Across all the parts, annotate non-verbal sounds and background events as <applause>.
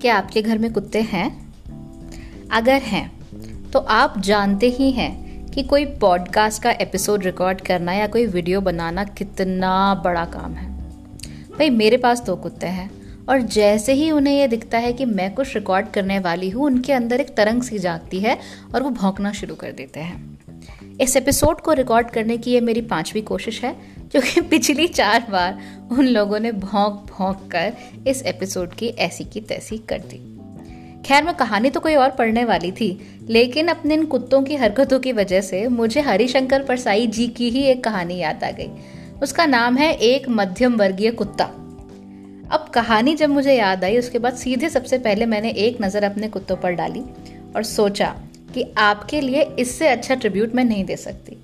क्या आपके घर में कुत्ते हैं? अगर हैं तो आप जानते ही हैं कि कोई पॉडकास्ट का एपिसोड रिकॉर्ड करना या कोई वीडियो बनाना कितना बड़ा काम है। भाई, मेरे पास दो कुत्ते हैं और जैसे ही उन्हें यह दिखता है कि मैं कुछ रिकॉर्ड करने वाली हूँ, उनके अंदर एक तरंग सी जागती है और वो भौंकना शुरू कर देते हैं। इस एपिसोड को रिकॉर्ड करने की ये मेरी पांचवी कोशिश है जो कि पिछली चार बार उन लोगों ने भौंक भौंक कर इस एपिसोड की ऐसी की तैसी कर दी। खैर, मैं कहानी तो कोई और पढ़ने वाली थी, लेकिन अपने इन कुत्तों की हरकतों की वजह से मुझे हरिशंकर परसाई जी की ही एक कहानी याद आ गई। उसका नाम है एक मध्यम वर्गीय कुत्ता। अब कहानी जब मुझे याद आई, उसके बाद सीधे सबसे पहले मैंने एक नज़र अपने कुत्तों पर डाली और सोचा कि आपके लिए इससे अच्छा ट्रिब्यूट मैं नहीं दे सकती।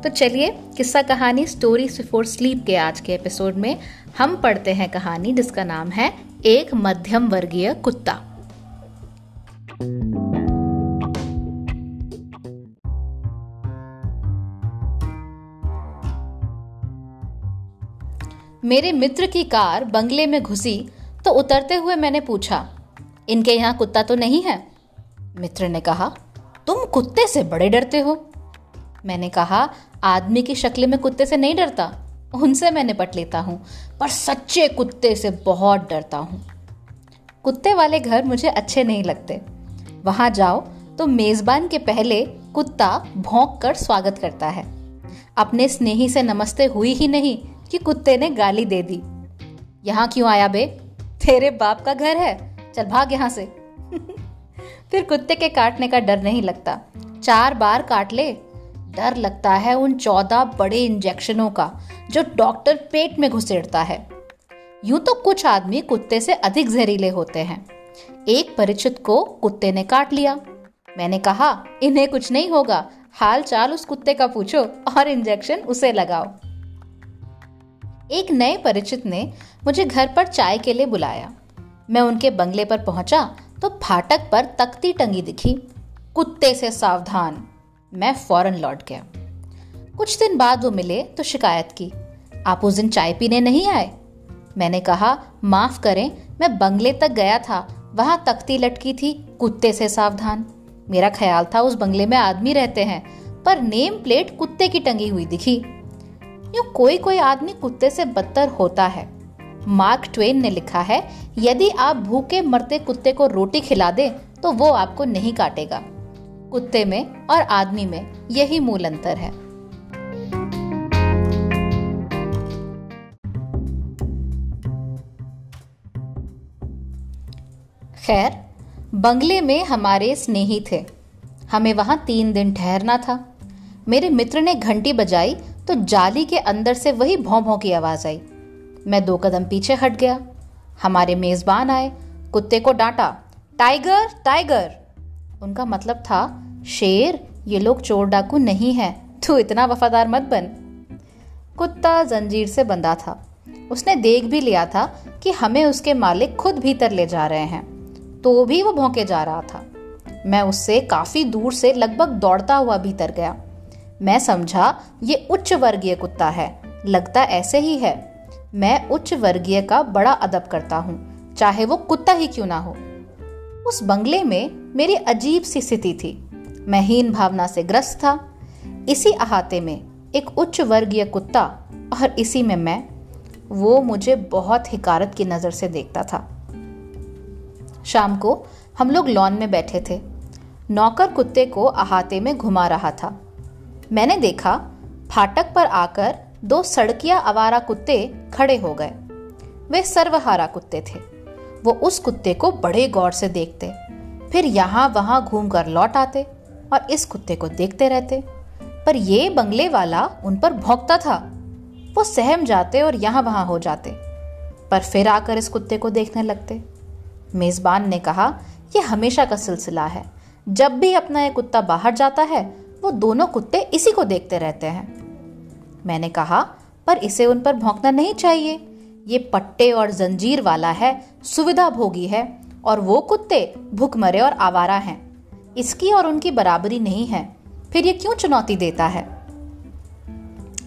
तो चलिए किस्सा कहानी स्टोरी बिफोर स्लीप के आज के एपिसोड में हम पढ़ते हैं कहानी जिसका नाम है एक मध्यम वर्गीय कुत्ता। मेरे मित्र की कार बंगले में घुसी तो उतरते हुए मैंने पूछा, इनके यहाँ कुत्ता तो नहीं है? मित्र ने कहा, तुम कुत्ते से बड़े डरते हो। मैंने कहा आदमी की शक्ल में कुत्ते से नहीं डरता। उनसे मैं निपट लेता हूँ, पर सच्चे कुत्ते से बहुत डरता हूँ। कुत्ते वाले घर मुझे अच्छे नहीं लगते। वहाँ जाओ तो मेजबान के पहले कुत्ता भौंक कर स्वागत करता है। अपने स्नेही से नमस्ते हुई ही नहीं कि कुत्ते ने गाली दे दी। यहाँ क्यों आया बे? तेरे बाप का घर है। चल भाग यहाँ से। <laughs> फिर कुत्ते के काटने का डर नहीं लगता। चार बार काट ले डर लगता है उन चौदह बड़े इंजेक्शनों का, जो डॉक्टर पेट में घुसेड़ता है। यूँ तो कुछ आदमी कुत्ते से अधिक जहरीले होते हैं। एक परिचित को कुत्ते ने काट लिया। मैंने कहा, इन्हें कुछ नहीं होगा। हाल चाल उस कुत्ते का पूछो और इंजेक्शन उसे लगाओ। एक नए परिचित ने मुझे घर पर चाय के लिए बुलाया। मैं उनके बंगले पर पहुँचा तो फाटक पर तख्ती टंगी दिखी। कुत्ते से सावधान। मैं फ़ौरन लौट गया। कुछ दिन बाद वो मिले तो शिकायत की। आप उस दिन चाय पीने नहीं आए? मैंने कहा, माफ़ करें, मैं बंगले तक गया था। वहाँ तख्ती लटकी थी कुत्ते से सावधान। मेरा ख्याल था उस बंगले में आदमी रहते हैं, पर नेम प्लेट कुत्ते की टंगी हुई दिखी। यूँ कोई कोई आदमी कुत्ते से बदतर होता है। मार्क ट्वेन ने लिखा है, यदि आप भूखे मरते कुत्ते को रोटी खिला दे तो वो आपको नहीं काटेगा। कुत्ते में और आदमी में यही मूल अंतर है। खैर, बंगले में हमारे स्नेही थे। हमें वहाँ तीन दिन ठहरना था। मेरे मित्र ने घंटी बजाई तो जाली के अंदर से वही भौं भौं की आवाज़ आई। मैं दो कदम पीछे हट गया। हमारे मेजबान आए, कुत्ते को डांटा, टाइगर टाइगर! उनका मतलब था, शेर, ये लोग चोर डाकू नहीं है, तू इतना वफादार मत बन। कुत्ता जंजीर से बंधा था। उसने देख भी लिया था कि हमें उसके मालिक खुद भीतर ले जा रहे हैं तो भी वो भौंके जा रहा था। मैं उससे काफ़ी दूर से लगभग दौड़ता हुआ भीतर गया। मैं समझा, ये उच्च वर्गीय कुत्ता है, लगता ऐसे ही है। मैं उच्च वर्गीय का बड़ा अदब करता हूँ, चाहे वो कुत्ता ही क्यों ना हो। उस बंगले में मेरी अजीब सी स्थिति थी। मैं हीन भावना से ग्रस्त था। इसी अहाते में एक उच्च वर्गीय कुत्ता और इसी में मैं, वो मुझे बहुत हिकारत की नज़र से देखता था। शाम को हम लोग लॉन में बैठे थे। नौकर कुत्ते को अहाते में घुमा रहा था। मैंने देखा, फाटक पर आकर दो सड़किया आवारा कुत्ते खड़े हो गए। वे सर्वहारा कुत्ते थे। वो उस कुत्ते को बड़े गौर से देखते। फिर यहाँ वहाँ घूमकर लौट आते और इस कुत्ते को देखते रहते। पर ये बंगले वाला उन पर भौंकता था। वो सहम जाते और यहाँ वहाँ हो जाते। पर फिर आकर इस कुत्ते को देखने लगते। मेजबान ने कहा यह हमेशा का सिलसिला है। जब भी अपना एक कुत्ता बाहर जाता है, वो दोनों कुत्ते इसी को देखते रहते हैं। मैंने कहा, पर इसे उन पर भौंकना नहीं चाहिए। ये पट्टे और जंजीर वाला है, सुविधा भोगी है और वो कुत्ते भूखमरे और आवारा हैं। इसकी और उनकी बराबरी नहीं है। फिर ये क्यों चुनौती देता है?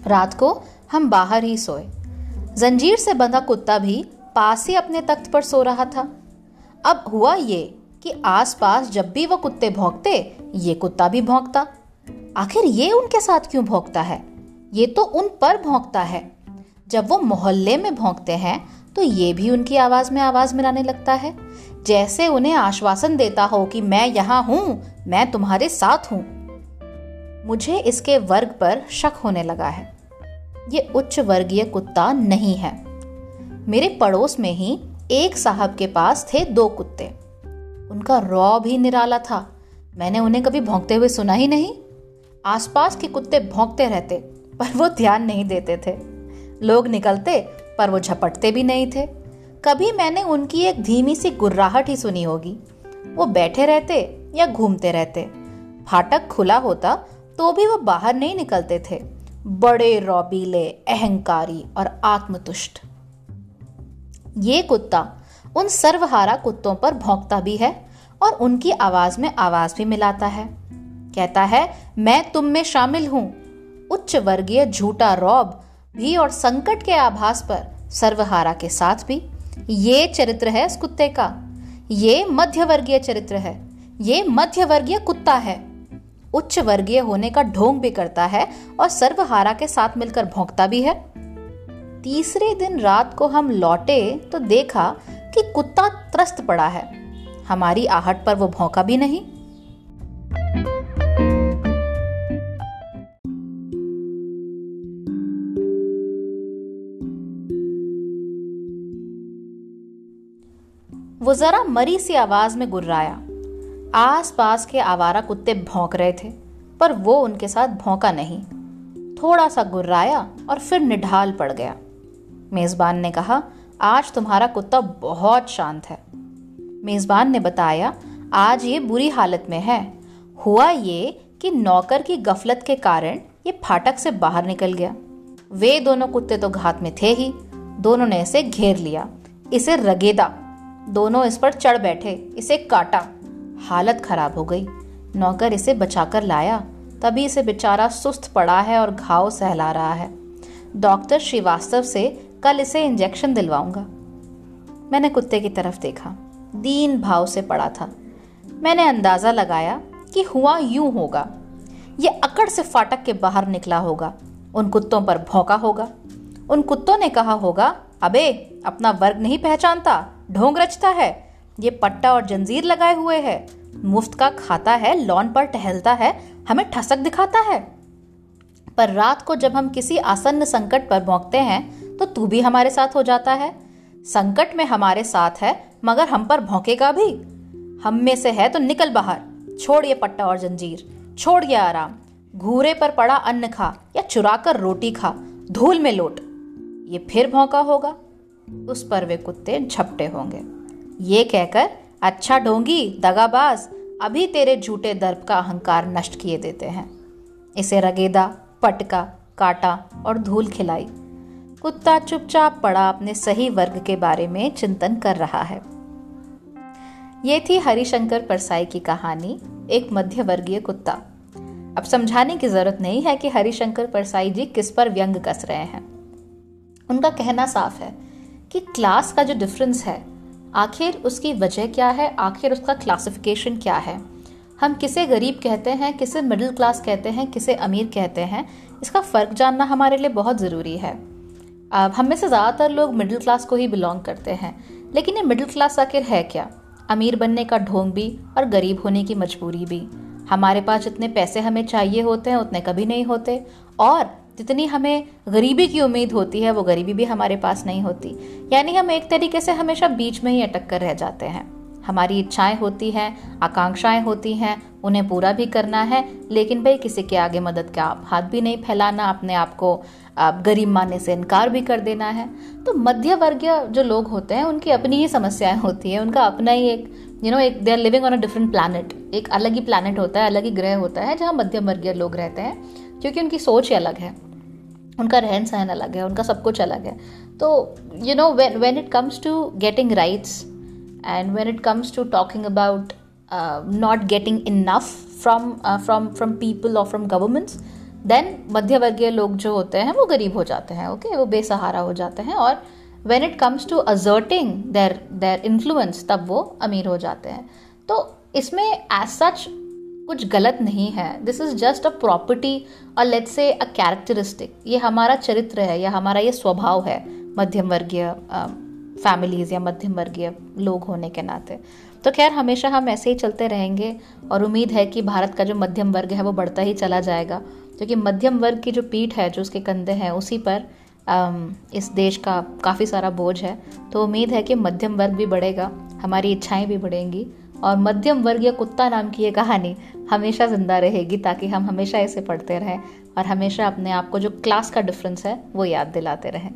रात को हम बाहर ही सोए। जंजीर से बंधा कुत्ता भी पास ही अपने तख्त पर सो रहा था। अब हुआ ये कि आसपास जब भी वो कुत्ते भौंकते, ये कुत्ता भी भौंकता। आखिर ये उनके साथ क्यों भौंकता है? ये तो उन पर भौंकता है। जब वो मोहल्ले में भोंकते हैं तो ये भी उनकी आवाज़ में आवाज़ मिलाने लगता है। जैसे उन्हें आश्वासन देता हो कि मैं यहाँ हूँ, मैं तुम्हारे साथ हूँ। मुझे इसके वर्ग पर शक होने लगा है। ये उच्च वर्गीय कुत्ता नहीं है। मेरे पड़ोस में ही एक साहब के पास थे दो कुत्ते। उनका रौ भी निराला था। मैंने उन्हें कभी भोंकते हुए सुना ही नहीं। आसपास के कुत्ते भोंकते रहते, पर वो ध्यान नहीं देते थे। लोग निकलते, पर वो झपटते भी नहीं थे। कभी मैंने उनकी एक धीमी सी गुर्राहट ही सुनी होगी। वो बैठे रहते या घूमते रहते। फाटक खुला होता तो भी वो बाहर नहीं निकलते थे। बड़े रौबीले, अहंकारी और आत्मतुष्ट। ये कुत्ता उन सर्वहारा कुत्तों पर भौंकता भी है और उनकी आवाज़ में आवाज़ भी मिलाता है। कहता है, मैं तुम में शामिल हूँ। उच्च वर्गीय झूठा रौब भी और संकट के आभास पर सर्वहारा के साथ भी। ये चरित्र है इस कुत्ते का। ये मध्य वर्गीय चरित्र है। ये मध्य वर्गीय कुत्ता है। उच्च वर्गीय होने का ढोंग भी करता है और सर्वहारा के साथ मिलकर भोंकता भी है। तीसरे दिन रात को हम लौटे तो देखा कि कुत्ता त्रस्त पड़ा है। हमारी आहट पर वो भौंका भी नहीं। वो जरा मरी सी आवाज़ में गुर्राया। आसपास के आवारा कुत्ते भौंक रहे थे, पर वो उनके साथ भौंका नहीं। थोड़ा सा गुर्राया और फिर निढाल पड़ गया। मेजबान ने कहा, आज तुम्हारा कुत्ता बहुत शांत है। मेजबान ने बताया, आज ये बुरी हालत में है। हुआ ये कि नौकर की गफलत के कारण ये फाटक से बाहर निकल गया। वे दोनों कुत्ते तो घात में थे ही। दोनों ने इसे घेर लिया। इसे रगेदा दोनों इस पर चढ़ बैठे, इसे काटा। हालत खराब हो गई। नौकर इसे बचाकर लाया। तभी इसे बेचारा सुस्त पड़ा है और घाव सहला रहा है। डॉक्टर श्रीवास्तव से कल इसे इंजेक्शन दिलवाऊँगा। मैंने कुत्ते की तरफ़ देखा। दीन भाव से पड़ा था। मैंने अंदाज़ा लगाया कि हुआ यूँ होगा। ये अकड़ से फाटक के बाहर निकला होगा। उन कुत्तों पर भौंका होगा। उन कुत्तों ने कहा होगा, अबे, अपना वर्ग नहीं पहचानता। ढोंग रचता है। ये पट्टा और जंजीर लगाए हुए है। मुफ़्त का खाता है, लॉन पर टहलता है, हमें ठसक दिखाता है। पर रात को जब हम किसी आसन्न संकट पर भोंकते हैं तो तू भी हमारे साथ हो जाता है। संकट में हमारे साथ है, मगर हम पर भौंकेगा भी। हम में से है तो निकल बाहर, छोड़ ये पट्टा और जंजीर, छोड़ ये आराम। घूरे पर पड़ा अन्न खा या चुरा कर रोटी खा, धूल में लोट, ये फिर भौंका होगा। उस पर वे कुत्ते झपटे होंगे। ये कहकर अच्छा ढोंगी दगाबाज, अभी तेरे झूठे दर्प का अहंकार नष्ट किए देते हैं इसे रगेदा, पटका, काटा और धूल खिलाई। कुत्ता चुपचाप पड़ा अपने सही वर्ग के बारे में चिंतन कर रहा है। ये थी हरिशंकर परसाई की कहानी, एक मध्य वर्गीय कुत्ता। अब समझाने की ज़रूरत नहीं है कि हरिशंकर परसाई जी किस पर व्यंग कस रहे हैं। उनका कहना साफ़ है कि क्लास का जो डिफरेंस है, आखिर उसकी वजह क्या है? आखिर उसका क्लासिफिकेशन क्या है? हम किसे गरीब कहते हैं, किसे मिडिल क्लास कहते हैं, किसे अमीर कहते हैं? इसका फ़र्क जानना हमारे लिए बहुत ज़रूरी है। अब हम में से ज़्यादातर लोग मिडिल क्लास को ही बिलोंग करते हैं, लेकिन ये मिडिल क्लास आखिर है क्या? अमीर बनने का ढोंग भी और गरीब होने की मजबूरी भी। हमारे पास जितने पैसे हमें चाहिए होते हैं, उतने कभी नहीं होते। और जितनी हमें गरीबी की उम्मीद होती है, वो गरीबी भी हमारे पास नहीं होती। यानी हम एक तरीके से हमेशा बीच में ही अटक कर रह जाते हैं। हमारी इच्छाएँ होती हैं, आकांक्षाएँ होती हैं, उन्हें पूरा भी करना है, लेकिन भाई किसी के आगे मदद का हाथ भी नहीं फैलाना, अपने आप को गरीब मानने से इनकार भी कर देना है। तो मध्य वर्गीय जो लोग होते हैं, उनकी अपनी ही समस्याएँ होती हैं, उनका अपना ही एक यू नो एक they are living on a different planet एक अलग ही प्लानट होता है, अलग ही ग्रह होता है, जहाँ मध्यम वर्गीय लोग रहते हैं। क्योंकि उनकी सोच ही अलग है। उनका रहन सहन अलग है, उनका सब कुछ अलग है। तो you know when when it comes to getting rights and when it comes to talking about not getting enough from from from people और फ्रॉम गवर्नमेंट्स देन मध्यवर्गीय लोग जो होते हैं, वो गरीब हो जाते हैं ओके okay? वो बेसहारा हो जाते हैं और when it comes to asserting their their influence तब वो अमीर हो जाते हैं। तो इसमें एज सच कुछ गलत नहीं है। This is just a property और लेट्स से अ कैरेक्टरिस्टिक ये हमारा चरित्र है, या हमारा ये स्वभाव है मध्यम वर्गीय फैमिलीज़ या मध्यम वर्गीय लोग होने के नाते। तो खैर, हमेशा हम ऐसे ही चलते रहेंगे, और उम्मीद है कि भारत का जो मध्यम वर्ग है, वो बढ़ता ही चला जाएगा। क्योंकि मध्यम वर्ग की जो पीठ है, जो उसके कंधे हैं, उसी पर इस देश का काफ़ी सारा बोझ है। तो उम्मीद है कि मध्यम वर्ग भी बढ़ेगा, हमारी इच्छाएँ भी बढ़ेंगी। और मध्यम वर्गीय कुत्ता नाम की ये कहानी हमेशा ज़िंदा रहेगी ताकि हम हमेशा इसे पढ़ते रहें और हमेशा अपने आप को जो क्लास का डिफरेंस है, वो याद दिलाते रहें।